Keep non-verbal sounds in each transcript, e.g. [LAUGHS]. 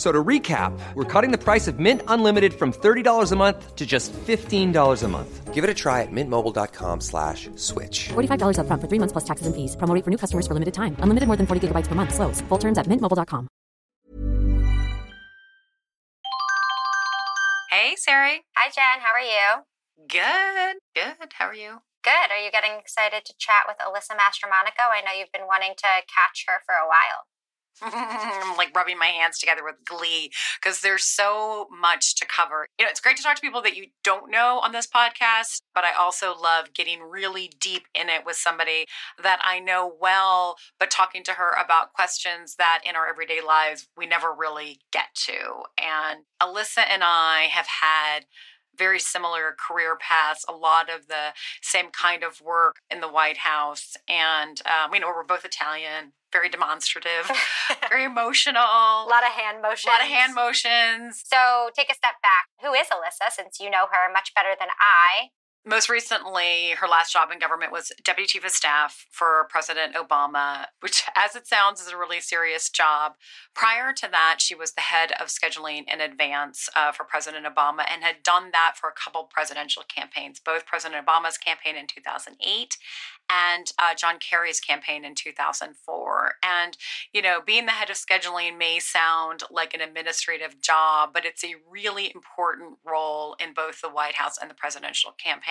F- So to recap, we're cutting the price of Mint Unlimited from $30 a month to just $15 a month. Give it a try at mintmobile.com slash switch. $45 upfront for three months plus taxes and fees. Promo for new customers for limited time. Unlimited more than 40 gigabytes per month. Slows. Full terms at mintmobile.com. Hey, Sari. Hi, Jen. How are you? Good. Good. How are you? Good. Are you getting excited to chat with Alyssa Mastromonaco? I know you've been wanting to catch her for a while. I'm [LAUGHS] like rubbing my hands together with glee because there's so much to cover. You know, it's great to talk to people that you don't know on this podcast, but I also love getting really deep in it with somebody that I know well, but talking to her about questions that in our everyday lives we never really get to. And Alyssa and I have had very similar career paths, a lot of the same kind of work in the White House. And, um, you know, we're both Italian, very demonstrative, [LAUGHS] very emotional. A lot of hand motions. A lot of hand motions. So take a step back. Who is Alyssa, since you know her much better than I? Most recently, her last job in government was deputy chief of staff for President Obama, which, [LAUGHS] as it sounds, is a really serious job. Prior to that, she was the head of scheduling in advance uh, for President Obama and had done that for a couple presidential campaigns, both President Obama's campaign in 2008 and uh, John Kerry's campaign in 2004. And, you know, being the head of scheduling may sound like an administrative job, but it's a really important role in both the White House and the presidential campaign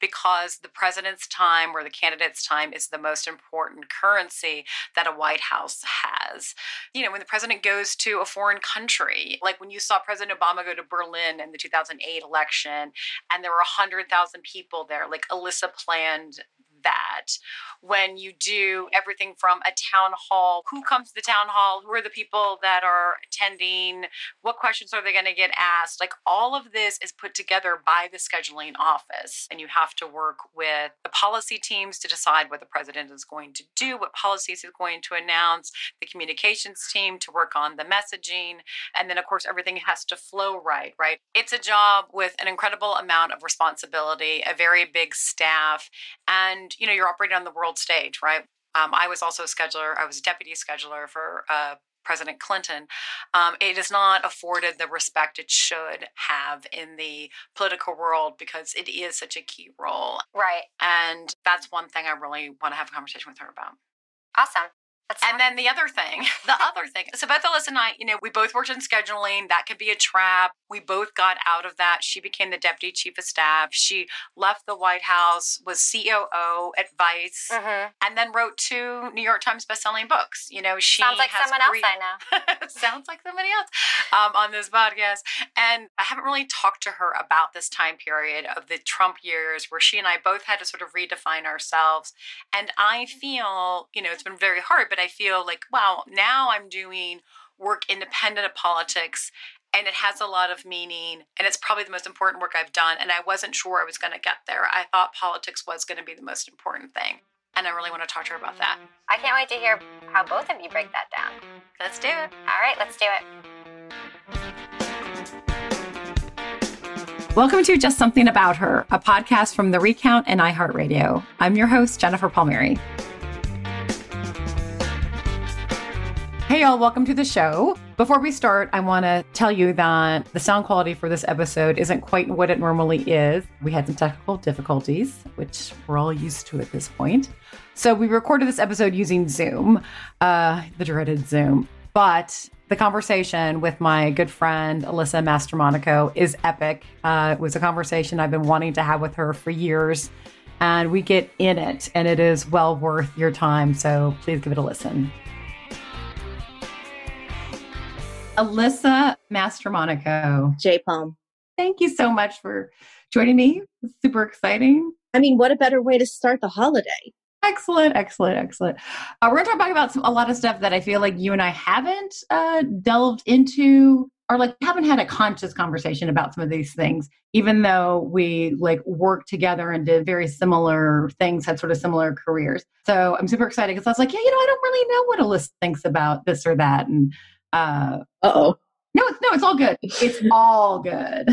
because the president's time or the candidate's time is the most important currency that a White House has. You know, when the president goes to a foreign country, like when you saw President Obama go to Berlin in the 2008 election and there were 100,000 people there, like Alyssa planned that when you do everything from a town hall who comes to the town hall who are the people that are attending what questions are they going to get asked? Like all of this is put together by the scheduling office and you have to work with the policy teams to decide what the president is going to do what policies he's going to announce the communications team to work on the messaging and then of course everything has to flow right right? It's a job with an incredible amount of responsibility a very big staff and you know you're operating on the world stage right um, i was also a scheduler i was a deputy scheduler for uh, president clinton um, it is not afforded the respect it should have in the political world because it is such a key role Right. and that's one thing i really want to have a conversation with her about Awesome. Let's and then the other thing, [LAUGHS] the other thing. So Beth Ellis and I, you know, we both worked in scheduling. That could be a trap. We both got out of that. She became the deputy chief of staff. She left the White House, was COO at Vice, Mhm. and then wrote two New York Times bestselling books. You know, she Sounds like someone else I know. [LAUGHS] Sounds like somebody else um, on this podcast. And I haven't really talked to her about this time period of the Trump years where she and I both had to sort of redefine ourselves. And I feel, you know, it's been very hard, but I feel like, wow, now I'm doing work independent of politics. And it has a lot of meaning, and it's probably the most important work I've done. And I wasn't sure I was going to get there. I thought politics was going to be the most important thing. And I really want to talk to her about that. I can't wait to hear how both of you break that down. Let's do it. All right, let's do it. Welcome to Just Something About Her, a podcast from The Recount and iHeartRadio. I'm your host, Jennifer Palmieri. Hey, y'all, welcome to the show. Before we start, I want to tell you that the sound quality for this episode isn't quite what it normally is. We had some technical difficulties, which we're all used to at this point. So we recorded this episode using Zoom, uh, the dreaded Zoom. But the conversation with my good friend Alyssa Mastromonaco is epic. Uh, it was a conversation I've been wanting to have with her for years, and we get in it, and it is well worth your time. So please give it a listen. Alyssa Mastromonaco. J Palm. Thank you so much for joining me. It's super exciting. I mean, what a better way to start the holiday? Excellent, excellent, excellent. Uh, we're going to talk about some, a lot of stuff that I feel like you and I haven't uh, delved into or like haven't had a conscious conversation about some of these things, even though we like worked together and did very similar things, had sort of similar careers. So I'm super excited because I was like, yeah, you know, I don't really know what Alyssa thinks about this or that. And uh oh. No, it's no, it's all good. It's all good.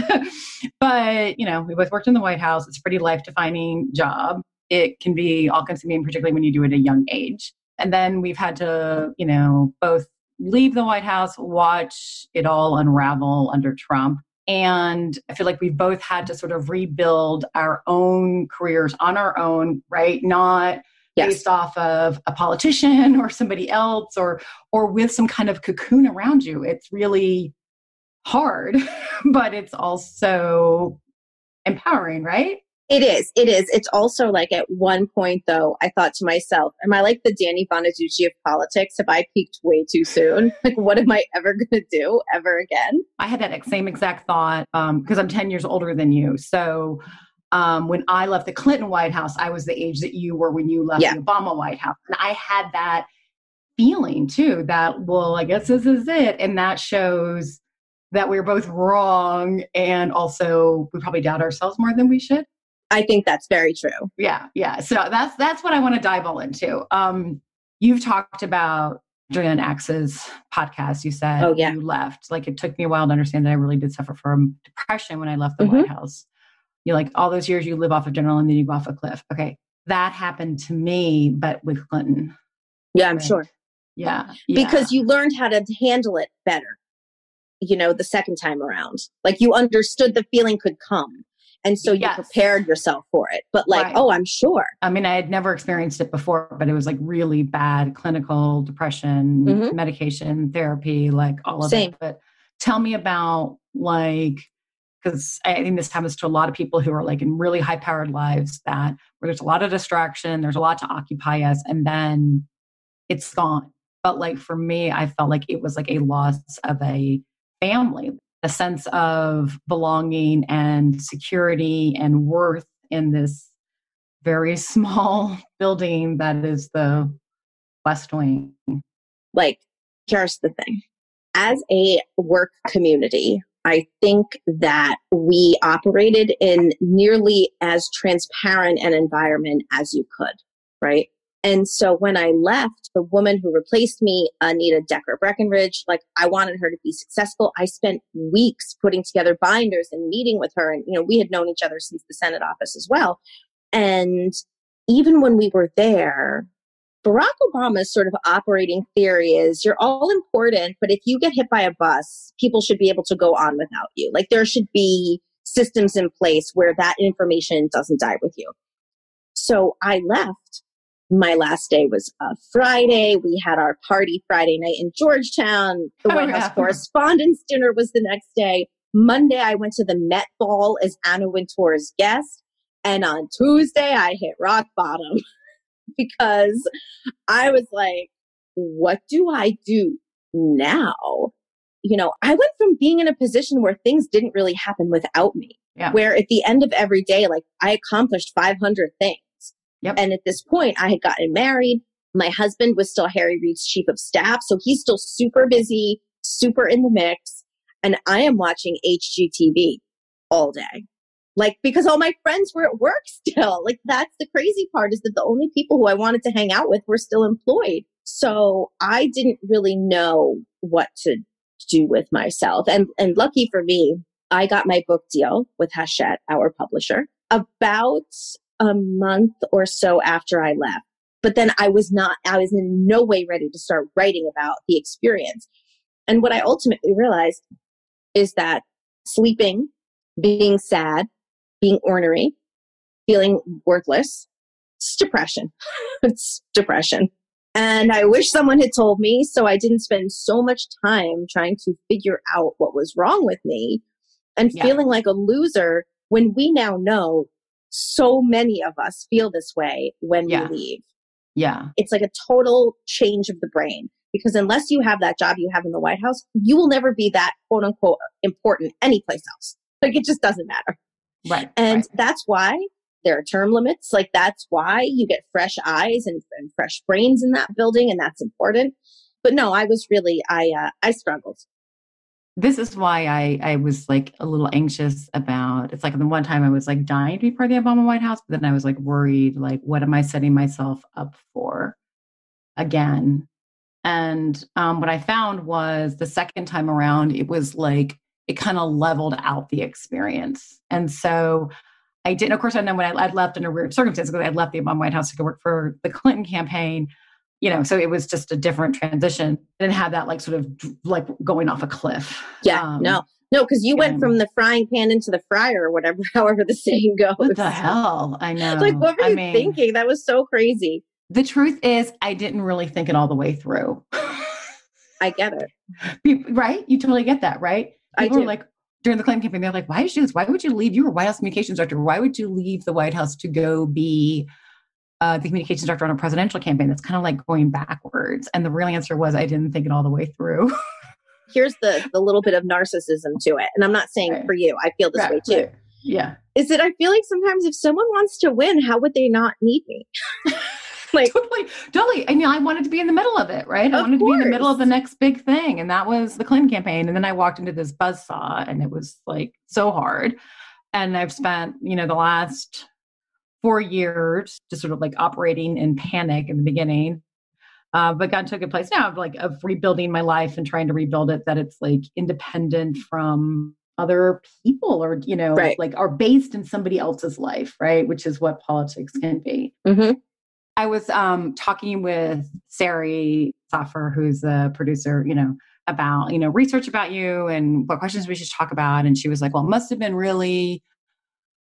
[LAUGHS] but you know, we both worked in the White House. It's a pretty life defining job. It can be all consuming, particularly when you do it at a young age. And then we've had to, you know, both leave the White House, watch it all unravel under Trump. And I feel like we've both had to sort of rebuild our own careers on our own, right? Not yes. based off of a politician or somebody else or or with some kind of cocoon around you. It's really hard, [LAUGHS] but it's also empowering, right? It is. It is. It's also like at one point though, I thought to myself, am I like the Danny Bonaduce of politics? Have I peaked way too soon? [LAUGHS] Like what am I ever going to do ever again? I had that same exact thought because um, I'm 10 years older than you. So um, when I left the Clinton White House, I was the age that you were when you left yeah. the Obama White House. And I had that feeling too that, well, I guess this is it. And that shows that we are both wrong. And also, we probably doubt ourselves more than we should. I think that's very true. Yeah, yeah. So that's that's what I want to dive all into. Um, you've talked about Julian Axe's podcast. You said oh, yeah. you left. Like it took me a while to understand that I really did suffer from depression when I left the mm-hmm. White House. You like all those years you live off of general and then you go off a cliff. Okay, that happened to me, but with Clinton. Yeah, I'm right? sure. Yeah, yeah, because you learned how to handle it better. You know, the second time around, like you understood the feeling could come and so you yes. prepared yourself for it. But like, right. oh, I'm sure. I mean, I had never experienced it before, but it was like really bad clinical depression, mm-hmm. medication, therapy, like all of Same. it. But tell me about like, because I think this happens to a lot of people who are like in really high powered lives that where there's a lot of distraction, there's a lot to occupy us, and then it's gone. But like for me, I felt like it was like a loss of a family a sense of belonging and security and worth in this very [LAUGHS] small building that is the West Wing. Like, here's the thing as a work community, I think that we operated in nearly as transparent an environment as you could, right? And so when I left, the woman who replaced me, uh, Anita Decker Breckenridge, like I wanted her to be successful. I spent weeks putting together binders and meeting with her. And, you know, we had known each other since the Senate office as well. And even when we were there, Barack Obama's sort of operating theory is you're all important, but if you get hit by a bus, people should be able to go on without you. Like there should be systems in place where that information doesn't die with you. So I left my last day was a Friday. We had our party Friday night in Georgetown. The oh, White House [LAUGHS] Correspondents' Dinner was the next day. Monday, I went to the Met Ball as Anna Wintour's guest. And on Tuesday, I hit rock bottom [LAUGHS] [LAUGHS] because I was like, what do I do now? You know, I went from being in a position where things didn't really happen without me, yeah. where at the end of every day, like I accomplished 500 things Yep. And at this point, I had gotten married. My husband was still Harry Reid's chief of staff. So he's still super busy, super in the mix. And I am watching HGTV all day. Like, because all my friends were at work [LAUGHS] still. Like, that's the crazy part is that the only people who I wanted to hang out with were still employed. So I didn't really know what to do with myself. And, and lucky for me, I got my book deal with Hachette, our publisher, about a month or so after I left. But then I was not, I was in no way ready to start writing about the experience. And what I ultimately realized is that sleeping, being sad, being ornery, feeling worthless, it's depression. [LAUGHS] it's depression. And I wish someone had told me so I didn't spend so much time trying to figure out what was wrong with me and yeah. feeling like a loser when we now know so many of us feel this way when yeah. we leave. Yeah. It's like a total change of the brain. because unless you have that job you have in the White House, you will never be that quote unquote important anyplace else. Like it just doesn't matter. Right. And right. that's why there are term limits. Like that's why you get fresh eyes and, and fresh brains in that building, and that's important. But no, I was really I uh, I struggled. This is why I I was like a little anxious about. It's like the one time I was like dying to be part of the Obama White House, but then I was like worried, like what am I setting myself up for again? And um, what I found was the second time around, it was like it kind of leveled out the experience. And so I didn't, of course, I know when I, would left under weird circumstances because I left the Obama White House to go work for the [LAUGHS] Clinton campaign, you know, so it was just a different transition. I didn't have that like sort of like going off a cliff. Yeah, um, no, no, because you went from the frying pan into the fryer or whatever, [LAUGHS] however the saying goes. What the hell? I [LAUGHS] know. like, what were I you mean, thinking? That was so crazy. The truth is, I didn't really think it all the way through. I get it. Right? You totally get that, right? People I were like, during the Clinton campaign, they're like, why did you do this? Why would you leave? You were White House communications director. Why would you leave the White House to go be uh, the communications director on a presidential campaign? That's kind of like going backwards. And the real answer was, I didn't think it all the way through. [LAUGHS] Here's the the little bit of narcissism to it, and I'm not saying Right. for you. I feel this Right, way too. right. Yeah. Is that I feel like sometimes if someone wants to win, how would they not need me? [LAUGHS] [LAUGHS] like totally, totally. I mean, I wanted to be in the middle of it, right? I wanted to be in the middle of the next big thing, and that was the Clinton campaign. And then I walked into this buzzsaw, and it was like so hard. And I've spent, you know, the last four years just sort of like operating in panic in the beginning. Uh, but got to a place now of like of rebuilding my life and trying to rebuild it that it's like independent from other people or you know Right. like are based in somebody else's life right which is what politics can be Mhm. I was um, talking with Sari Saffer, who's the producer, you know, about, you know, research about you and what questions we should talk about. And she was like, well, it must have been really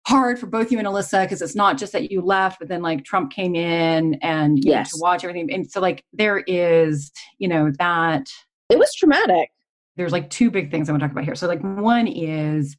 hard for both you and Alyssa because it's not just that you left, but then like Trump came in and you Yes. to watch everything. And so like there is, you know, that it was traumatic. there's like two big things I want to talk about here. So like one is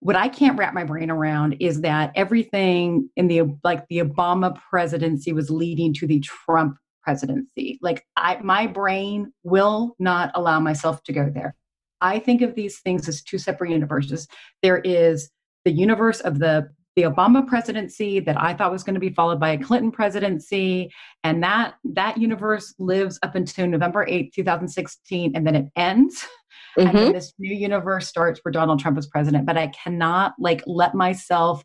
what I can't wrap my brain around is that everything in the like the Obama presidency was leading to the Trump presidency. Like I my brain will not allow myself to go there. I think of these things as two separate universes. There is the universe of the the Obama presidency that I thought was going to be followed by a Clinton presidency and that that universe lives up until November 8th, 2016 and then it ends [LAUGHS] and Mhm. then this new universe starts where Donald Trump is president. But I cannot like let myself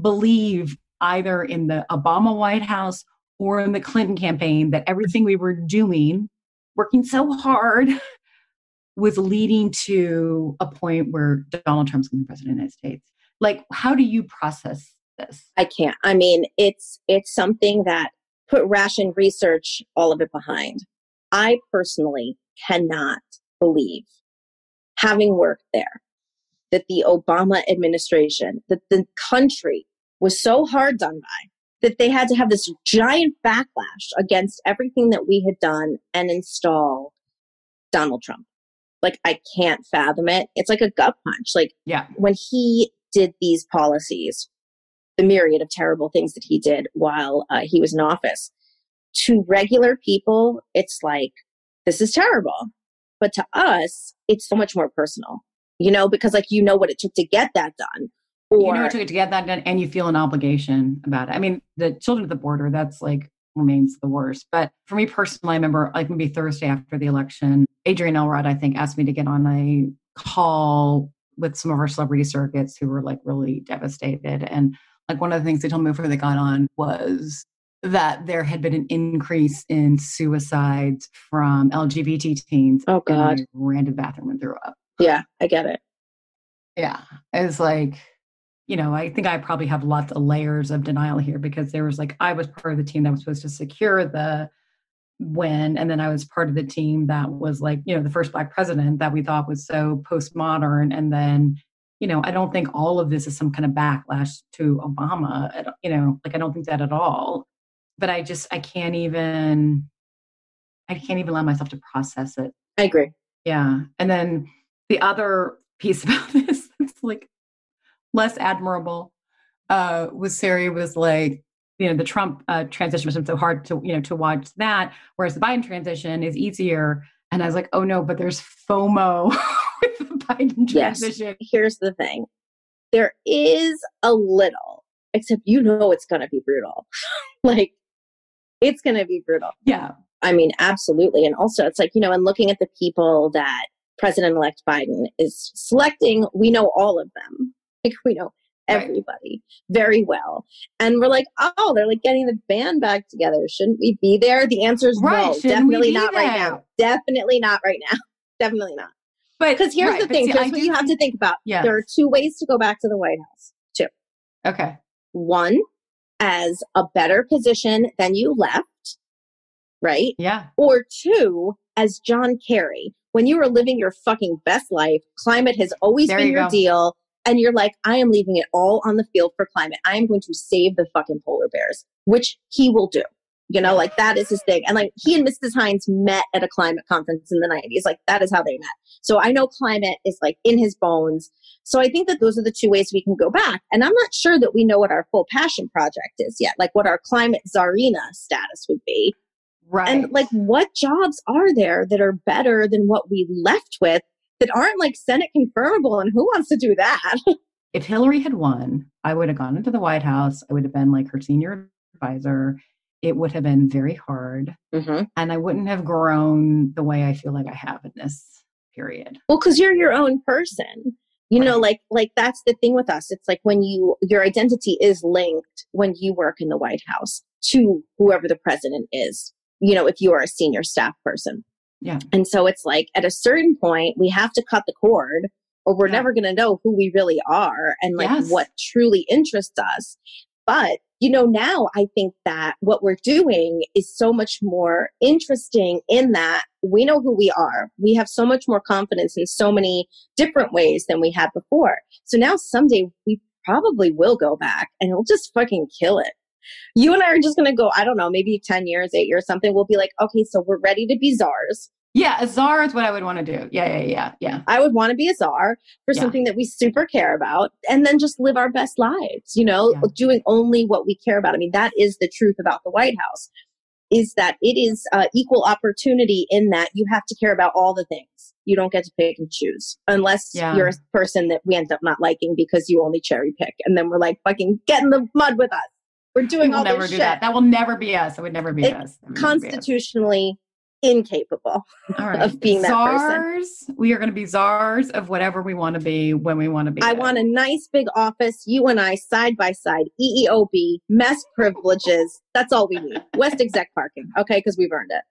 believe either in the Obama White House or in the Clinton campaign that everything we were doing, working so hard, [LAUGHS] was leading to a point where Donald Trump's going to be president of the United States. Like, how do you process this? I can't. I mean, it's it's something that put ration research all of it behind. I personally cannot believe, having worked there, that the Obama administration, that the country was so hard done by that they had to have this giant backlash against everything that we had done and install Donald Trump. Like I can't fathom it. It's like a gut punch. Like Yeah. when he did these policies, the myriad of terrible things that he did while uh, he was in office, to regular people, it's like, this is terrible. But to us, it's so much more personal, you know, because like you know what it took to get that done. Or, you know what it took it to get that done, and you feel an obligation about it. I mean, the children at the border, that's like remains the worst. But for me personally, I remember like maybe Thursday after the election, Adrienne Elrod, I think, asked me to get on a call with some of our celebrity circuits who were like really devastated. And like one of the things they told me before they got on was that there had been an increase in suicides from LGBT teens. Oh, God. Ran to the bathroom and threw up. yeah, I get it. Yeah. It's like, you know, I think I probably have lots of layers of denial here because there was like, I was part of the team that was supposed to secure the win. And then I was part of the team that was like, you know, the first Black president that we thought was so postmodern. And then, you know, I don't think all of this is some kind of backlash to Obama. You know, like, I don't think that at all. But I just, I can't even, I can't even allow myself to process it. I agree. Yeah. And then the other piece [LAUGHS] about this that's like less admirable uh was Sari was like, you know the Trump uh, transition was so hard to you know to watch that, whereas the Biden transition is easier. And I was like, oh no, but there's FOMO [LAUGHS] with the Biden transition. Yes. Here's the thing: there is a little, except you know it's going to be brutal. [LAUGHS] like it's going to be brutal. Yeah. I mean, absolutely. And also, it's like you know, and looking at the people that President-elect Biden is selecting, we know all of them. Like we know everybody right. very well. And we're like, oh, they're like getting the band back together. Shouldn't we be there? The answer is right. no, definitely not there? right now. Definitely not right now. [LAUGHS] definitely not. But because here's right, the thing, see, here's what you have to think about. Yeah. There are two ways to go back to the White House. Two. Okay. One, as a better position than you left, right? Yeah. Or two, as John Kerry, when you were living your fucking best life, climate has always there been you your go. deal and you're like, I am leaving it all on the field for climate. I am going to save the fucking polar bears, which he will do. You know, like that is his thing. And like he and Mrs. Hines met at a climate conference in the 90s. Like that is how they met. So I know climate is like in his bones. So I think that those are the two ways we can go back. And I'm not sure that we know what our full passion project is yet, like what our climate czarina status would be. Right. And like what jobs are there that are better than what we left with that aren't like Senate confirmable. And who wants to do that? [LAUGHS] if Hillary had won, I would have gone into the White House. I would have been like her senior advisor. It would have been very hard. Mm-hmm. And I wouldn't have grown the way I feel like I have in this period. Well, because you're your own person. You right. know, like like that's the thing with us. It's like when you your identity is linked when you work in the White House to whoever the president is. You know, if you are a senior staff person. Yeah. And so it's like at a certain point, we have to cut the cord or we're yeah. never going to know who we really are and like yes. what truly interests us. But, you know, now I think that what we're doing is so much more interesting in that we know who we are. We have so much more confidence in so many different ways than we had before. So now someday we probably will go back and we'll just fucking kill it you and I are just going to go, I don't know, maybe 10 years, eight years, something. We'll be like, okay, so we're ready to be czars. Yeah, a czar is what I would want to do. Yeah, yeah, yeah, yeah. I would want to be a czar for yeah. something that we super care about and then just live our best lives, you know, yeah. doing only what we care about. I mean, that is the truth about the White House is that it is uh, equal opportunity in that you have to care about all the things. You don't get to pick and choose unless yeah. you're a person that we end up not liking because you only cherry pick. And then we're like, fucking get in the mud with us. We're doing we'll all never do shit. that. That will never be us. It would never be it, us. Constitutionally incapable [LAUGHS] of being that czars, person. We are going to be czars of whatever we want to be when we want to be. I want a nice big office, you and I side by side, EEOB, mess privileges. That's all we need. [LAUGHS] West exec parking, okay? Because we've earned it.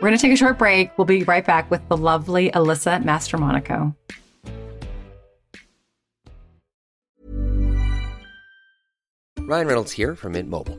We're going to take a short break. We'll be right back with the lovely Alyssa Mastromonaco. Ryan Reynolds here from Mint Mobile.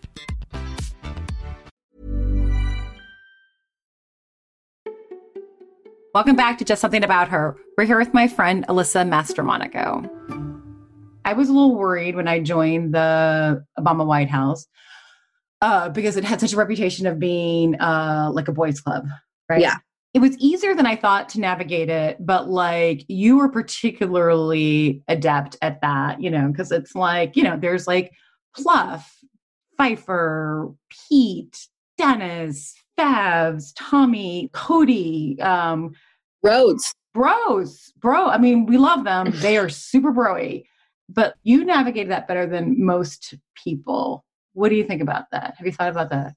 Welcome back to Just Something About Her. We're here with my friend Alyssa Mastromonaco. I was a little worried when I joined the Obama White House uh, because it had such a reputation of being uh, like a boys' club, right? Yeah. It was easier than I thought to navigate it, but like you were particularly adept at that, you know, because it's like, you know, there's like Plouffe, Pfeiffer, Pete, Dennis, Favs, Tommy, Cody, um, Rhodes. Bros, bro. I mean, we love them. [CLEARS THROAT] They are super broy, but you navigated that better than most people. What do you think about that? Have you thought about that?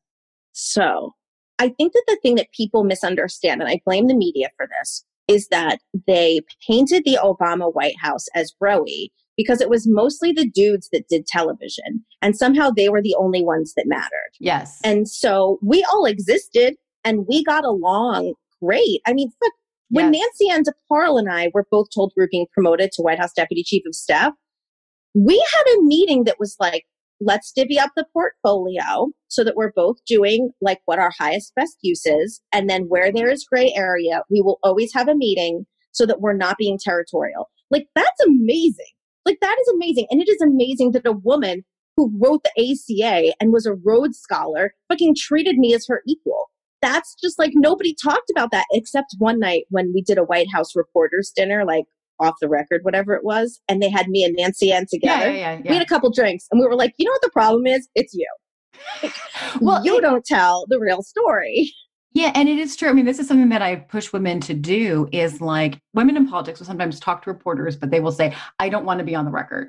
So I think that the thing that people misunderstand, and I blame the media for this, is that they painted the Obama White House as rowy because it was mostly the dudes that did television. And somehow they were the only ones that mattered. Yes. And so we all existed and we got along great. I mean, fuck, when Yes. Nancy Ann DeParle and I were both told we were being promoted to White House Deputy Chief of Staff, we had a meeting that was like, let's divvy up the portfolio so that we're both doing like what our highest best use is. And then where there is gray area, we will always have a meeting so that we're not being territorial. Like that's amazing. Like that is amazing. And it is amazing that a woman who wrote the ACA and was a Rhodes Scholar fucking treated me as her equal. That's just like nobody talked about that except one night when we did a White House reporters dinner, like off the record, whatever it was, and they had me and Nancy Ann together. Yeah, yeah, yeah, We had a couple drinks and we were like, you know what the problem is? It's you. [LAUGHS] Well, you it- don't tell the real story. Yeah, and it is true. I mean, this is something that I push women to do is like women in politics will sometimes talk to reporters, but they will say, I don't want to be on the record.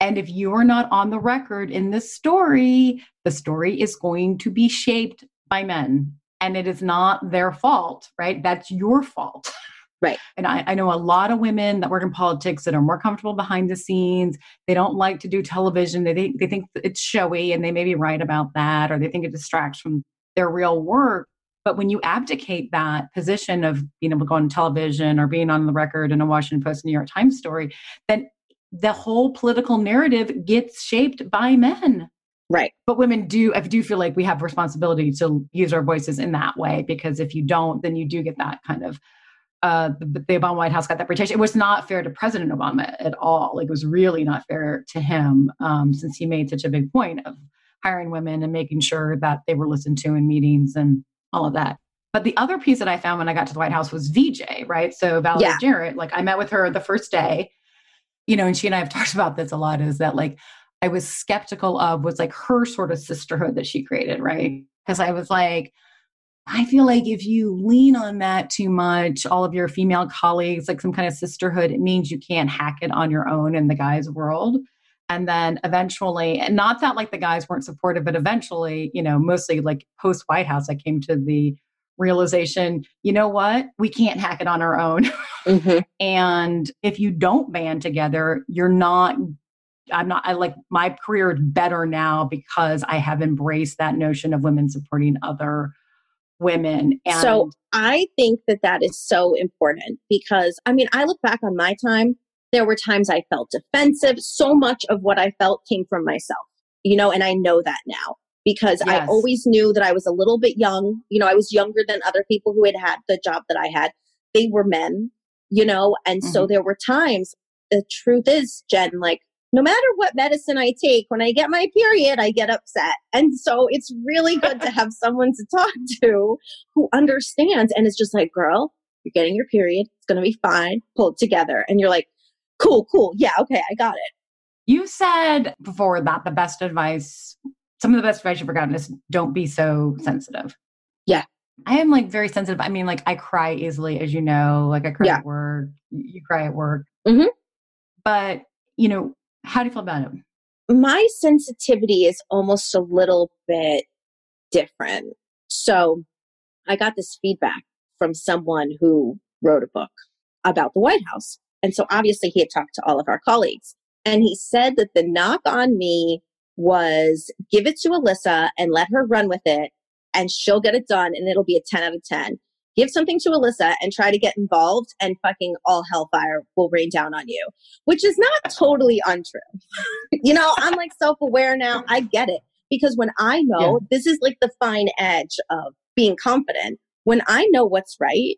And if you are not on the record in this story, the story is going to be shaped by men. And it is not their fault, right? That's your fault. Right. [LAUGHS] And I, I know a lot of women that work in politics that are more comfortable behind the scenes. They don't like to do television. They think, they think it's showy and they may be right about that, or they think it distracts from their real work. But when you abdicate that position of being able to go on television or being on the record in a Washington Post, New York Times story, then the whole political narrative gets shaped by men. Right. But women do, I do feel like we have responsibility to use our voices in that way because if you don't, then you do get that kind of. Uh, the, the Obama White House got that reputation. It was not fair to President Obama at all. Like it was really not fair to him um, since he made such a big point of hiring women and making sure that they were listened to in meetings and all of that. But the other piece that I found when I got to the White House was VJ, right? So Valerie Yeah. Jarrett, like I met with her the first day, you know, and she and I have [LAUGHS] talked about this a lot is that like I was skeptical of was like her sort of sisterhood that she created, right? Because I was like, I feel like if you lean on that too much, all of your female colleagues, like some kind of sisterhood, it means you can't hack it on your own in the guys' world. And then eventually, and not that like the guys weren't supportive, but eventually, you know, mostly like post White House, I came to the realization, you know what? We can't hack it on our own. [LAUGHS] Mm-hmm. And if you don't band together, you're not, I'm not, I like my career is better now because I have embraced that notion of women supporting other women. And So I think that that is so important because I mean, I look back on my time, there were times I felt defensive. So much of what I felt came from myself, you know, and I know that now because I always knew that I was a little bit young. You know, I was younger than other people who had had the job that I had. They were men, you know, and so mm-hmm. there were times, the truth is, Jen, like, no matter what medicine I take, when I get my period, I get upset. And so it's really good to have [LAUGHS] someone to talk to who understands and is just like, girl, you're getting your period. It's going to be fine. Pull it together. And you're like, cool, cool. Yeah, okay, I got it. you said before that the best advice, some of the best advice you've ever gotten is don't be so sensitive. Yeah. I am like very sensitive. I mean, like I cry easily, as you know, like I cry Yeah. at work, you cry at work. Mhm. But, you know, how do you feel about it? My sensitivity is almost a little bit different. So I got this feedback from someone who wrote a book about the White House. And so obviously he had talked to all of our colleagues. And he said that the knock on me was give it to Alyssa and let her run with it and she'll get it done and it'll be a 10 out of 10. Give something to Alyssa and try to get involved and fucking all hellfire will rain down on you, which is not totally untrue. [LAUGHS] you know, I'm like self aware now. I get it because when I know this is like the fine edge of being confident, when I know what's right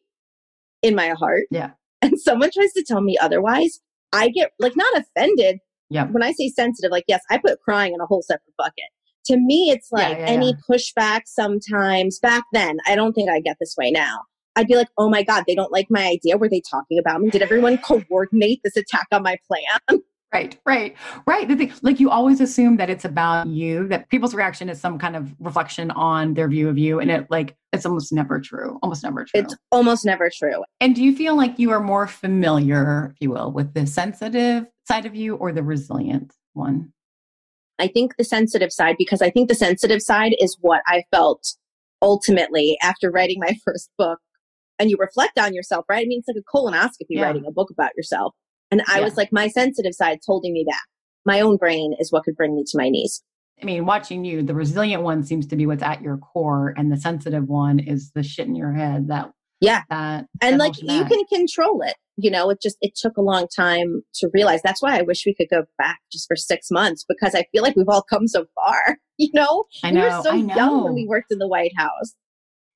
in my heart Yeah. And someone tries to tell me otherwise, I get like not offended. Yeah. When I say sensitive, like, yes, I put crying in a whole separate bucket. To me, it's Yeah, like yeah, any yeah. pushback sometimes. Back then, I don't think I get this way now. I'd be like, oh my God, they don't like my idea. Were they talking about me? Did everyone coordinate this attack on my plan? [LAUGHS] Right, right, right. The thing, like you always assume that it's about you, that people's reaction is some kind of reflection on their view of you. And it like, it's almost never true, almost never true. It's almost never true. and do you feel like you are more familiar, if you will, with the sensitive side of you or the resilient one? I think the sensitive side, because I think the sensitive side is what I felt ultimately after writing my [LAUGHS] first book. And you reflect on yourself, right? I mean, it's like a colonoscopy Yeah. writing a book about yourself. And I Yeah. was like, my sensitive side's holding me back. My own brain is what could bring me to my knees. I mean, watching you, the resilient one seems to be what's at your core, and the sensitive one is the shit in your head that Yeah. that and that like you can control it you know it just it took a long time to realize that's why i wish we could go back just for six months because i feel like we've all come so far [LAUGHS] you know I we were so I young when we worked in the white house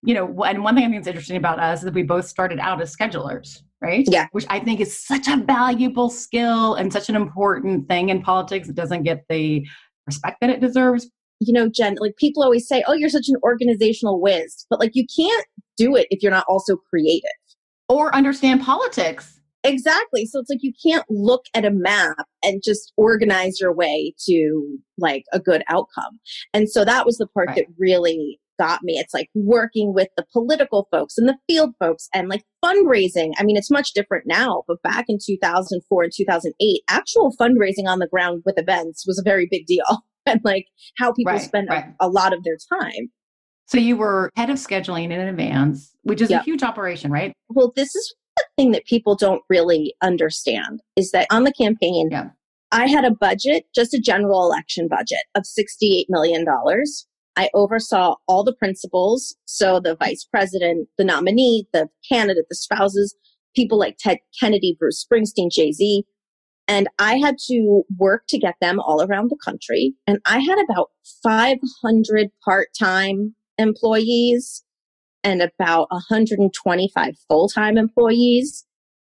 you know, and one thing I think is interesting about us is that we both started out as schedulers, right? Yeah. Which I think is such a valuable skill and such an important thing in politics. It doesn't get the respect that it deserves. you know jen like people always say oh you're such an organizational whiz but like you can't do it if you're not also creative Or understand politics. Exactly. So it's like you can't look at a map and just organize your way to like a good outcome. And so that was the part Right. that really got me. It's like working with the political folks and the field folks and like fundraising. I mean, it's much different now, but back in 2004 and 2008, actual fundraising on the ground with events was a very big deal. [LAUGHS] And like how people Right, spend a- right. a, lot of their time. So you were head of scheduling in advance, which is Yeah. a huge operation, right? Well, this is the thing that people don't really understand is that on the campaign, Yeah. I had a budget, just a general election budget of $68 million. I oversaw all the principals. So the vice president, the nominee, the candidate, the spouses, people like Ted Kennedy, Bruce Springsteen, Jay Z. And I had to work to get them all around the country. And I had about 500 part time employees and about 125 full time employees.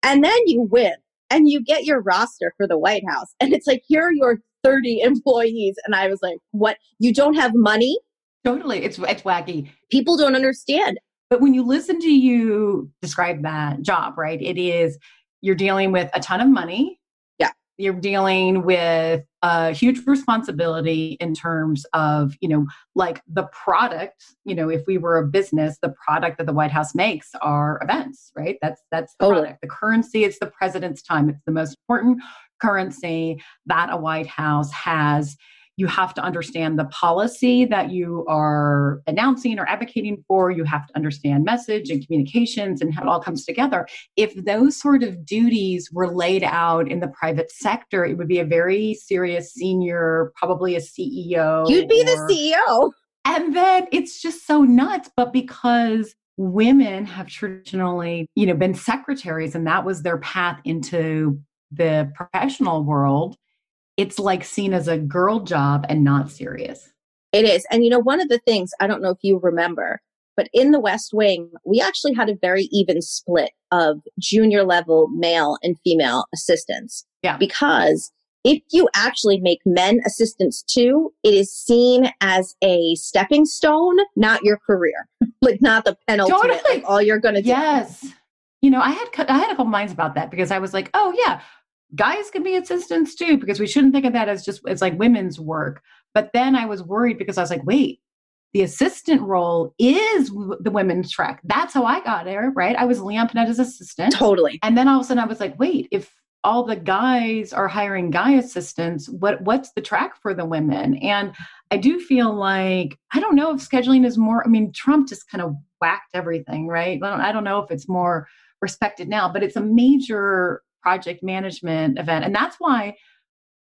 And then you win and you get your roster for the White House. And it's like, here are your 30 employees. And I was like, what? You don't have money? Totally. It's it's wacky. People don't understand. But when you listen to you describe that job, right? It is you're dealing with a ton of money. Yeah. You're dealing with a huge responsibility in terms of, you know, like the product, you know, if we were a business, the product that the White House makes are events, right? That's that's the Totally. product. The currency it's the president's time. It's the most important currency that a White House has you have to understand the policy that you are announcing or advocating for. You have to understand message and communications and how it all comes together. If those sort of duties were laid out in the private sector, it would be a very serious senior, probably a CEO. You'd be the E CEO. and then it's just so nuts. But because women have traditionally, you know, been secretaries and that was their path into the professional world, it's like seen as a girl job and not serious. It is. And you know, one of the things, I don't know if you remember, but in the West Wing, we actually had a very even split of junior level male and female assistants. Yeah. Because if you actually make men assistants too, it is seen as a stepping stone, not your career. [LAUGHS] like not the penalty, Totally. like all you're gonna do. Yes. You know, I had I had a couple minds about that because I was like, oh yeah, guys can be assistants too because we shouldn't think of that as just as like women's work. But then I was worried because I was like, wait, the assistant role is the women's track. That's how I got there, right? I was Leon Panetta's assistant. Totally. And then all of a sudden I was like, wait, if all the guys are hiring guy assistants, what what's the track for the women? And I do feel like I don't know if scheduling is more. I mean, Trump just kind of whacked everything, right? I don't, I don't know if it's more respected now, but it's a major project management event, and that's why.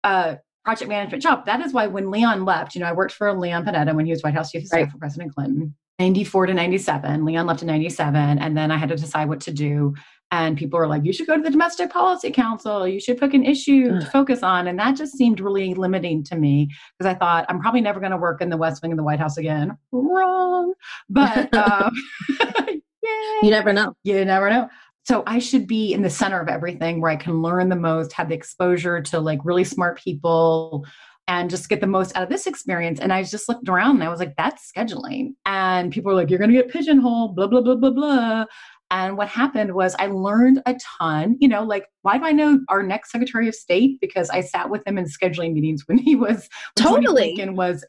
Uh, project management job. That is why when Leon left, you know, I worked for Leon Panetta when he was White House Chief of Staff Right. for President Clinton. 94 to 97. Leon left in 97. And then I had to decide what to do. And people were like, you should go to the Domestic Policy Council. You should pick an issue to focus on. And that just seemed really limiting to me because I thought I'm probably never going to work in the West Wing of the White House again. Wrong. But [LAUGHS] um, [LAUGHS] You never know. you never know. So I should be in the center of everything where I can learn the most, have the exposure to like really smart people and just get the most out of this experience. And I just looked around and I was like, that's scheduling. And people were like, you're going to get pigeonholed, blah, blah, blah, blah, blah. And what happened was I learned a ton, you know, like why do I know our next Secretary of State? Because I sat with him in scheduling meetings when he was when Totally. Blinken was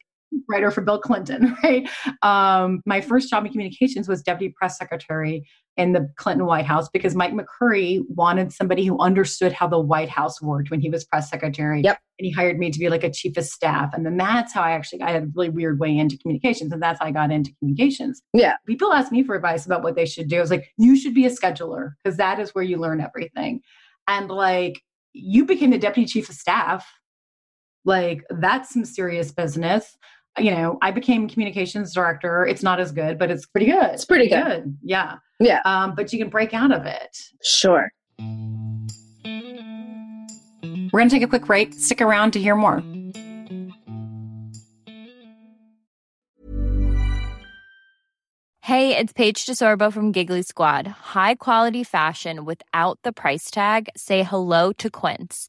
writer for Bill Clinton, [LAUGHS] right? Um, my first job in communications was deputy press secretary in the Clinton White House because Mike McCurry wanted somebody who understood how the White House worked when he was press secretary. Yep. And he hired me to be like a chief of staff. And then that's how I actually I had a really weird way into communications. And that's how I got into communications. Yeah. People ask me for advice about what they should do. I was like, you should be a scheduler because that is where you learn everything. And like you became the deputy chief of staff. Like that's some serious business you know, I became communications director. It's not as good, but it's pretty good. It's pretty good. Yeah. Yeah. Um, but you can break out of it. Sure. We're going to take a quick break. Stick around to hear more. Hey, it's Paige DeSorbo from Giggly Squad. High quality fashion without the price tag? Say hello to Quince.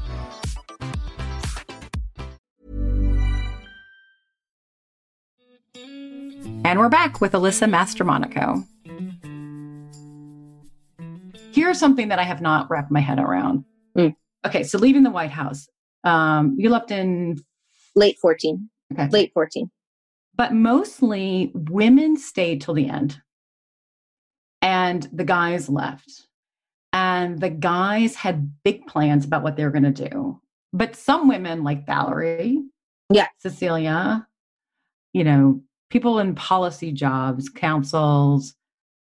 And we're back with Alyssa Mastromonaco. Here's something that I have not wrapped my head around. Mm. Okay, so leaving the White House, um, you left in Late 14. okay, Late 14. but mostly women stayed till the end, and the guys left, and the guys had big plans about what they were going to do. But some women, like Valerie, Yeah. Cecilia, you know, people in policy jobs, councils,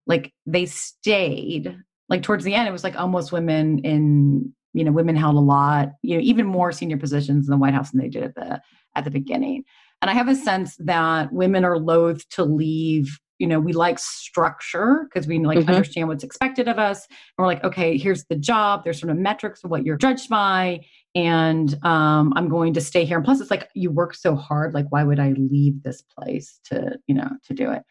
like they stayed. Like towards the end, it was like almost women in, you know, women held a lot, you know, even more senior positions in the White House than they did at the at the beginning. And I have a sense that women are loath to leave. You know, we like structure because we like Mhm. understand what's expected of us. And we're like, okay, here's the job. There's sort of metrics of what you're judged by. And um, I'm going to stay here. And plus, it's like you work so hard. Like, why would I leave this place to, you know, to do it?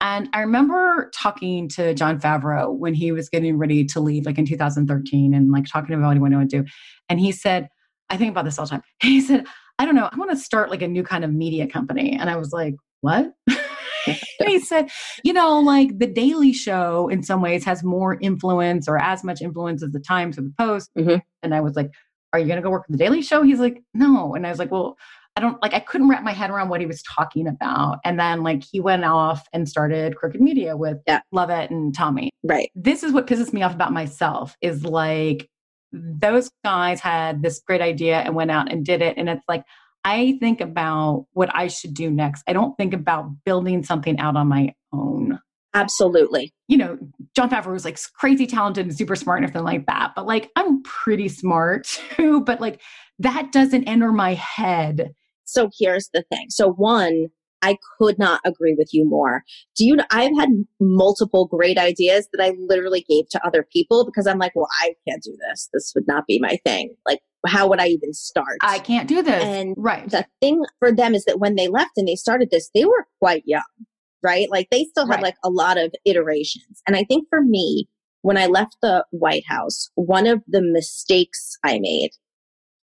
And I remember talking to Jon Favreau when he was getting ready to leave, like in 2013, and like talking about what he wanted to do. And he said, I think about this all the time. [LAUGHS] He said, I don't know, I want to start like a new kind of media company. And I was like, what? [LAUGHS] he said, you know, like the Daily Show in some ways has more influence or as much influence as the Times or the Post. Mhm. And I was like, are you going to go work for the Daily Show? He's like, no. And I was like, well, I don't like, I couldn't wrap my head around what he was talking about. And then like he went off and started Crooked Media with Yeah. Lovett and Tommy Right. this is what pisses me off about myself is like those guys had this great idea and went out and did it and it's like i think about what i should do next i don't think about building something out on my own Absolutely. you know jon favreau was like crazy talented and super smart and everything like that but like i'm pretty smart [LAUGHS] too but like that doesn't enter my head So here's the thing. So one, I could not agree with you more. Do you know, I've had multiple great ideas that I literally gave to other people because I'm like, well, I can't do this. This would not be my thing. Like, how would I even start? i can't do this And right the thing for them is that when they left and they started this, they were quite young, right? Like they still had Right. like a lot of iterations. And I think for me, when I left the White House, one of the mistakes I made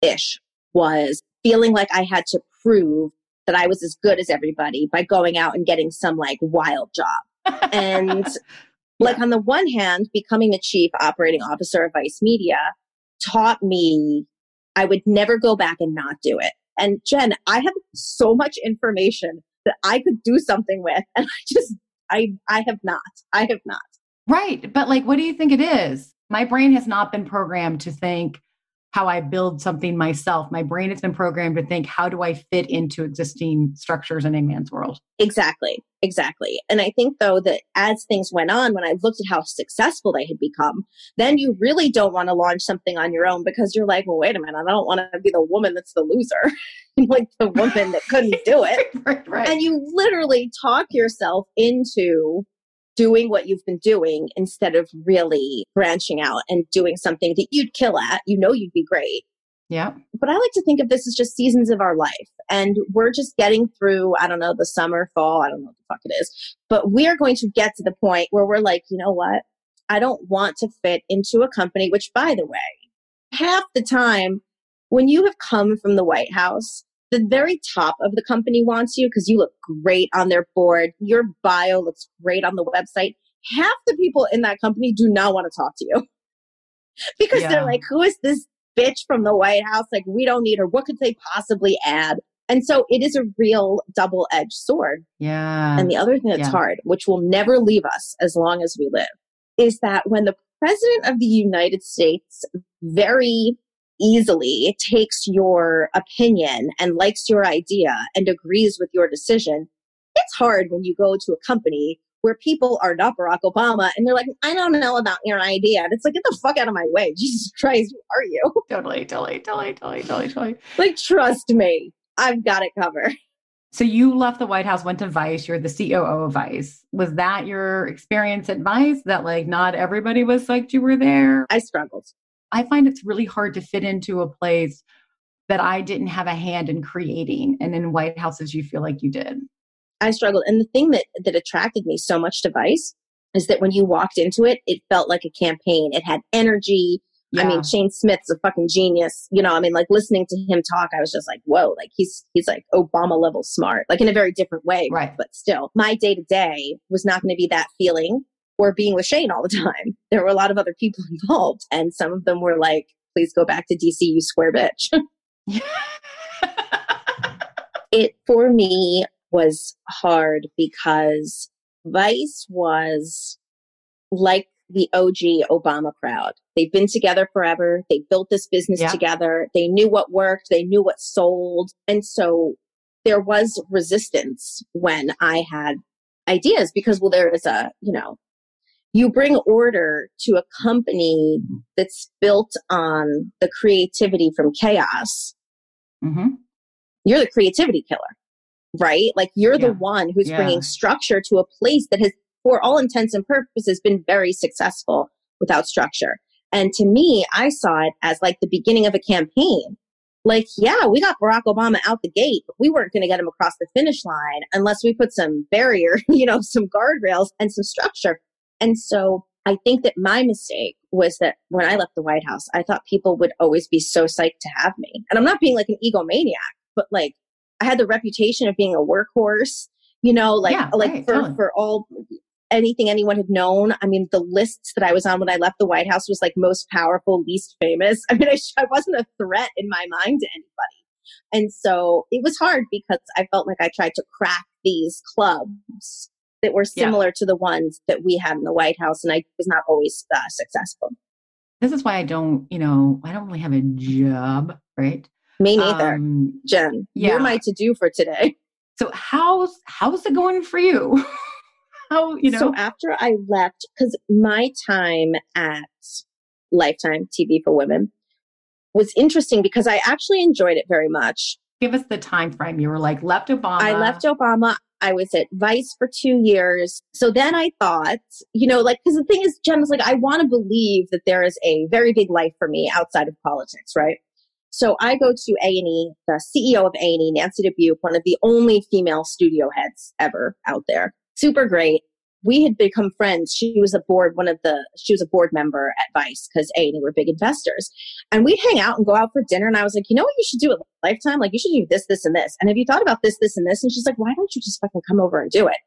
ish was feeling like I had to prove that I was as good as everybody by going out and getting some like wild job. And [LAUGHS] like on the one hand, becoming the chief operating officer of Vice Media taught me I would never go back and not do it. And Jen, I have so much information that I could do something with, [LAUGHS] and I just I I have not. I have not. Right. But like, what do you think it is? My brain has not been programmed to think, how I build something myself. My brain has been programmed to think, how do I fit into existing structures in a man's world? Exactly. Exactly. And I think though that as things went on, when I looked at how successful they had become, then you really don't want to launch something on your own because you're like, well, wait a minute, I don't want to be the woman that's the loser, [LAUGHS] like the woman that couldn't do it. [LAUGHS] right, right. And you literally talk yourself into doing what you've been doing instead of really branching out and doing something that you'd kill at. You know, you'd be great. Yeah. But I like to think of this as just seasons of our life. And we're just getting through, I don't know, the summer, fall, I don't know what the fuck it is. But we are going to get to the point where we're like, you know what? I don't want to fit into a company, which by the way, half the time when you have come from the White House, the very top of the company wants you because you look great on their board. Your bio looks great on the website. Half the people in that company do not want to talk to you [LAUGHS] because Yeah. they're like, who is this bitch from the White House? Like, we don't need her. What could they possibly add? And so it is a real double edged sword. Yeah. And the other thing that's Yeah. hard, which will never leave us as long as we live, is that when the president of the United States very easily it takes your opinion and likes your idea and agrees with your decision, it's hard when you go to a company where people are not Barack Obama and they're like, I don't know about your idea. And it's like, get the fuck out of my way. [LAUGHS] Jesus Christ, who are you? [LAUGHS] totally, totally, totally, totally, totally, totally. like, trust me, I've got it covered. [LAUGHS] So you left the White House, went to Vice. You're the COO of Vice. Was that your experience at Vice? That like not everybody was psyched you were there. I struggled. I find it's really hard to fit into a place that I didn't have a hand in creating, and in White Houses you feel like you did. I struggled. And the thing that, that attracted me so much to Vice is that when you walked into it, it felt like a campaign. It had energy. I mean, Shane Smith's a fucking genius. You know, I mean, like listening to him talk, I was just like, whoa, like he's he's like Obama level smart, like in a very different way. Right. But still, my day to day was not going to be that feeling or being with Shane all the time. [LAUGHS] There were a lot of other people [LAUGHS] involved, and some of them were like, please go back to DC, you square bitch. [LAUGHS] it for me was hard because Vice was like the OG Obama crowd. They've been together forever. They built this business Yeah. together. They knew what worked. They knew what sold. And so there was resistance when I had ideas because, well, there is a, you know, you bring order to a company that's built on the creativity from chaos hmm you're the creativity killer, right? Like you're Yeah. the one who's Yeah. bringing structure to a place that has, for all intents and purposes, been very successful without structure. And to me, I saw it as like the beginning of a campaign. Like, yeah, we got Barack Obama out the gate, but we weren't going to get him across the finish line unless we put some barrier, [LAUGHS] you know, some guardrails and some structure. And so I think that my mistake was that when I left the White House, I thought people would always be so psyched to have me. And I'm not being like an egomaniac, but like I had the reputation of being a workhorse, you know, like Yeah, like right, for totally. for all anything anyone had known. I mean, the lists that I was on when I left the White House was like most powerful, least famous. [LAUGHS] I mean, I, sh- I wasn't a threat in my mind to anybody. And so it was hard because I felt like I tried to crack these clubs that were Yeah. similar to the ones that we had in the White House, and I was not always uh, successful. This is why I don't, you know, I don't really have a job, right? Me neither, Um, Jen. yeah. You're my to do for today. [LAUGHS] so how's how's it going for you? [LAUGHS] How you know? So after I left, because my time at Lifetime TV for Women was interesting because I actually enjoyed it very much. give us the time frame. You were like left Obama. I left Obama. I was at Vice for two years. So then I thought, you know, like, because the thing is, Jen was like, I want to believe that there is a very big life for me outside of politics, right? So I go to A&E, the CEO of A&E, Nancy Dubuc, one of the only female studio heads ever out there. Super great. We had become friends. She was a board, one of the, she was a board member at Vice because A&E were big investors. And we'd hang out and go out for dinner. And I was like, you know what you should do at Lifetime? Like, you should do this, this, and this. And have you thought about this, this, and this? And she's like, why don't you just fucking come over and do it?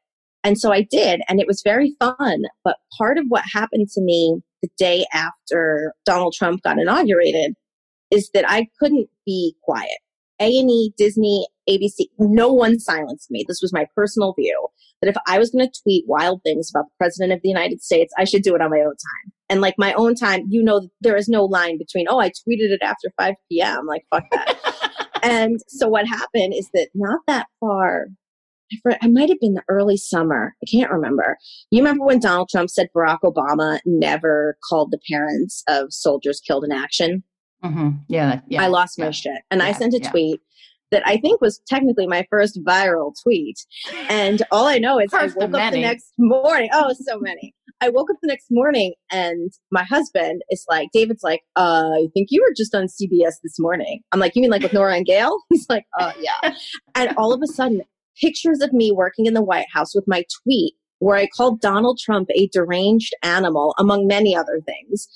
And so I did. And it was very fun. But part of what happened to me the day after Donald Trump got inaugurated is that I couldn't be quiet. A&E, Disney, ABC, no one silenced me. This was my personal view that if I was going to tweet wild things about the president of the United States, I should do it on my own time. And like my own time, you know, there is no line between, oh, I tweeted it after 5 p.m. Like, fuck that. [LAUGHS] and so what happened is that not that far, I, might have been the early summer. I can't remember. You remember when Donald Trump said Barack Obama never called the parents of soldiers killed in action? Mm-hmm. Yeah, yeah. I lost yeah. my shit. And I sent a yeah. tweet that I think was technically my first viral tweet. And all I know is First I woke up the next morning. Oh, so many. I woke up the next morning and my husband is like, David's like, uh, I think you were just on CBS this morning. I'm like, you mean like with Norah and Gayle? [LAUGHS] He's like, uh, yeah. and all of a sudden, pictures of me working in the White House with my tweet where I called Donald Trump a deranged animal, among many other things,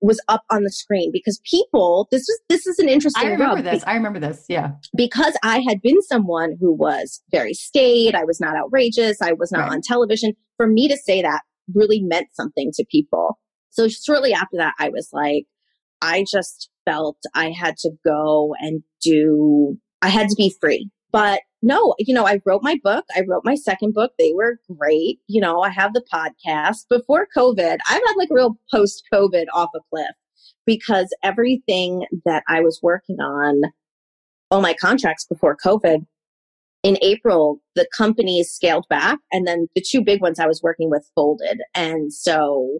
was up on the screen because people, this is this is an interesting I remember this. I remember this. Yeah. because I had been someone who was very staid, I was not outrageous, I was not Right. on television. For me to say that really meant something to people. So shortly after that, I was like, I just felt I had to go and do, I had to be free. But no, you know, I wrote my book. I wrote my second book. They were great. You know, I have the podcast. Before COVID, I've had like a real post COVID off a cliff because everything that I was working on all my contracts before COVID. In April, the companies scaled back, and then the two big ones I was working with folded. And so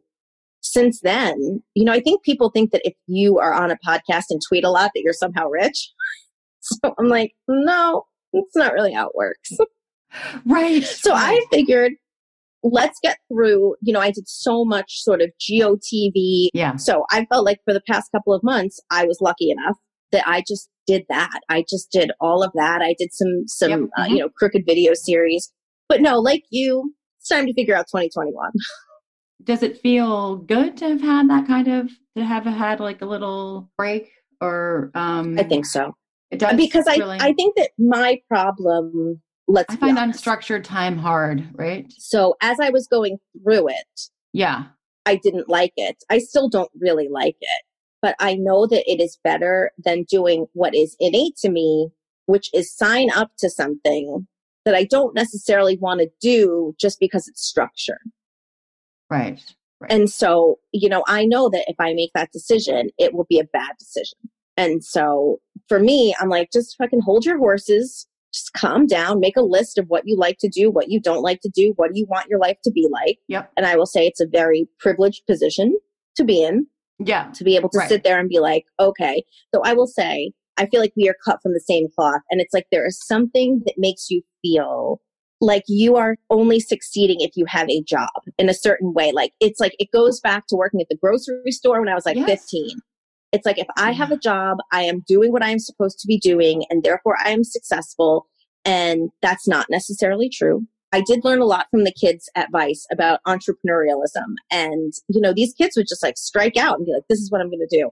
since then, you know, I think people think that if you are on a podcast and tweet a lot, that you're somehow rich. [LAUGHS] So I'm like, no, that's not really how it works. Right. So I figured, let's get through. You know, I did so much sort of GOTV. Yeah. So I felt like for the past couple of months, I was lucky enough that I just did that. I just did all of that. I did some some Yep, uh, mhm. you know crooked video series. But no, like you, it's time to figure out 2021. [LAUGHS] Does it feel good to have had that kind of to have had like a little break or um I think so it does because I really- I think that my problem. Let's I find unstructured time hard, right? So as I was going through it, Yeah. I didn't like it. I still don't really like it, but I know that it is better than doing what is innate to me, which is sign up to something that I don't necessarily want to do just because it's structured. Right. Right. And so, you know, I know that if I make that decision, it will be a bad decision. And so for me, I'm like, just fucking hold your horses, just calm down, make a list of what you like to do, what you don't like to do, what do you want your life to be like. Yep. And I will say it's a very privileged position to be in Yeah. to be able to Right. sit there and be like, okay. So I will say, I feel like we are cut from the same cloth. And it's like there is something that makes you feel like you are only succeeding if you have a job in a certain way. Like it's like it goes back to working at the grocery store when I was like Yes. 15. It's like if I have a job, I am doing what I am supposed to be doing, and therefore I am successful. And that's not necessarily true. I did learn a lot from the kids at Vice about entrepreneurialism. And, you know, these kids would just like strike out and be like, this is what I'm going to do.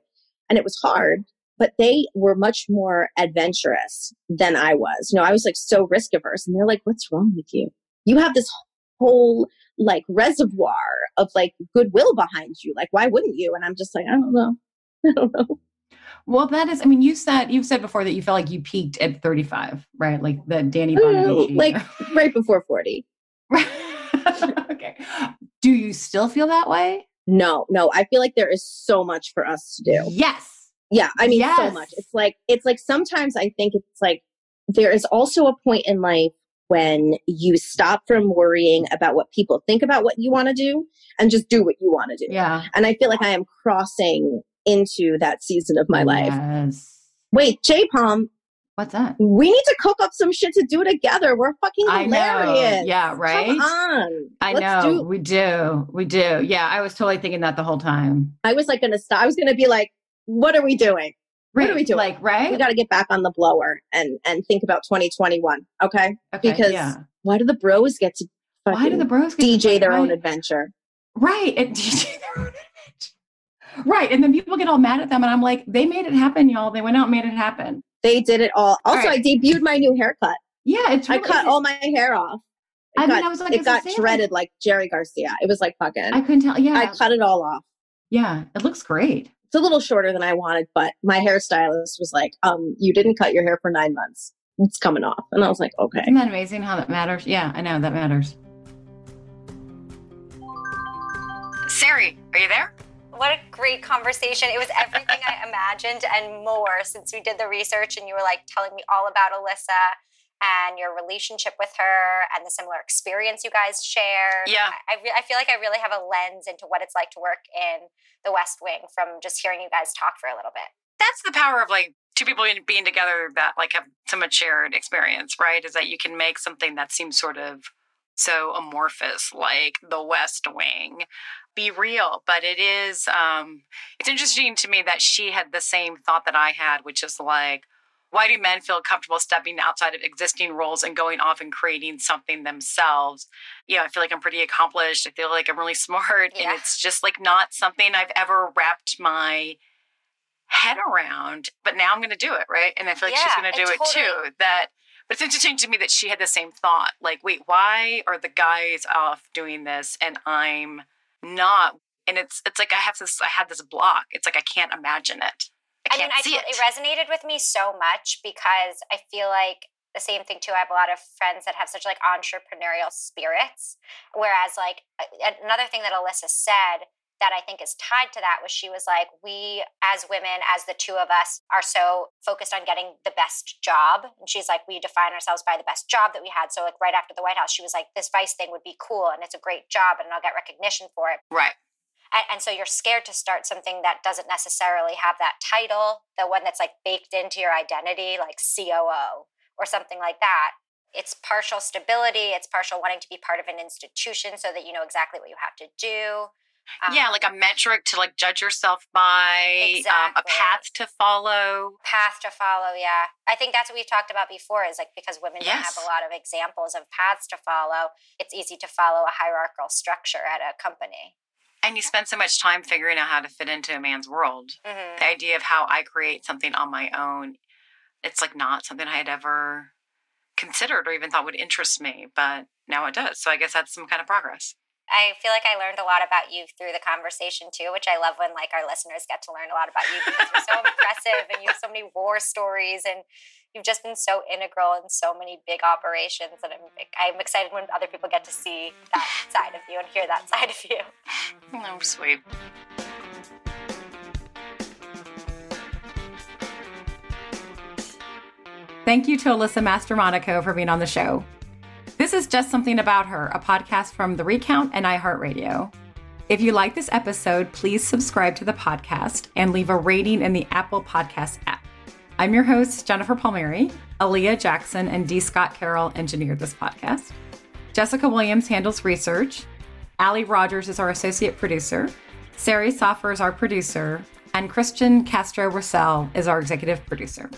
And it was hard, but they were much more adventurous than I was. You know, I was like so risk averse. And they're like, what's wrong with you? You have this whole like reservoir of like goodwill behind you. Like, why wouldn't you? And I'm just like, I don't know. [LAUGHS] I don't know. Well, that is. I mean, you said you've said before that you felt like you peaked at 35, right? Like the Danny oh, I Bonaduce. like [LAUGHS] right before 40. [LAUGHS] okay. Do you still feel that way? No, no. I feel like there is so much for us to do. Yes. Yeah, I mean so much. It's like it's like sometimes I think it's like there is also a point in life when you stop from worrying about what people think about what you want to do and just do what you want to do. Yeah. And I feel like I am crossing into that season of my life. Yes. Wait, J Palm, What's that? we need to cook up some shit to do together. We're fucking hilarious. Yeah, right? Come on. I Let's know. do- we do. We do. Yeah. I was totally thinking that the whole time. I was like gonna stop. I was gonna be like, what are we doing? What are we doing? Like, right? We got to get back on the blower and and think about 2021. Okay, Okay, because yeah. why do the bros get to Why do the bros get to DJ their right? own adventure? Right. And [LAUGHS] DJ their own adventure. Right. And then people get all mad at them. And I'm like, they made it happen, y'all. They went out and made it happen. They did it all. Also, right. I debuted my new haircut. Yeah. It's I cut all my hair off. It I mean, got, I was like, it got shredded like Jerry Garcia. It was like fucking. I couldn't tell. Yeah. I cut it all off. yeah. It looks great. It's a little shorter than I wanted, but my hairstylist was like, "Um, you didn't cut your hair for nine months. It's coming off." And I was like, "Okay." Isn't that amazing how that matters? Yeah, I know that matters. Sari, are you there? What a great conversation. It was everything I imagined and more since we did the research and you were like telling me all about Alyssa and your relationship with her and the similar experience you guys shared. Yeah. I, I, I feel like I really have a lens into what it's like to work in the West Wing from just hearing you guys talk for a little bit. That's the power of like two people being together that like have so much shared experience, right? Is that you can make something that seems sort of so amorphous like the West Wing be real. But it is, um, it's interesting to me that she had the same thought that I had, which is like, why do men feel comfortable stepping outside of existing roles and going off and creating something themselves? You know, I feel like I'm pretty accomplished. I feel like I'm really [LAUGHS] smart. Yeah. And it's just like not something I've ever wrapped my head around. But now I'm going to do it, right? And I feel like she's going to do it too. That, but it's interesting to me that she had the same thought. Like, wait, why are the guys off doing this and I'm not? And it's it's like I have this I had this block. It's like I can't imagine it. I I can't mean, I it. it resonated with me so much because I feel like the same thing too. I have a lot of friends that have such like entrepreneurial spirits, whereas like another thing that Alyssa said that I think is tied to that was she was like, we as women, as the two of us, are so focused on getting the best job. And she's like, we define ourselves by the best job that we had. So like right after the White House, she was like, this vice thing would be cool and it's a great job and I'll get recognition for it. right. And, and so you're scared to start something that doesn't necessarily have that title, the one that's like baked into your identity, like COO or something like that. It's partial stability, it's partial wanting to be part of an institution so that you know exactly what you have to do. Um, yeah, like a metric to like judge yourself by, um, a path to follow. path to follow yeah i think that's what we've talked about before is like because women don't have a lot of examples of paths to follow it's easy to follow a hierarchical structure at a company And you spend so much time figuring out how to fit into a man's world. Mhm. The idea of how I create something on my own, it's like not something I had ever considered or even thought would interest me, but now it does. So I guess that's some kind of progress. I feel like I learned a lot about you through the conversation too, which I love when like our listeners get to learn a lot about you because you're so [LAUGHS] impressive and you have so many war stories and you've just been so integral in so many big operations and I'm I'm excited when other people get to see that side of you and hear that side of you. Oh, sweet. Thank you to Alyssa Mastromonaco for being on the show. This is Just Something About Her, a podcast from The Recount and iHeartRadio. If you like this episode, please subscribe to the podcast and leave a rating in the Apple Podcast app. I'm your host, Jennifer Palmieri. Aaliyah Jackson and D. Scott Carroll engineered this podcast. Jessica Williams handles research. Allie Rogers is our associate producer. Sari Soffer is our producer. And Christian Castro Russell is our executive producer.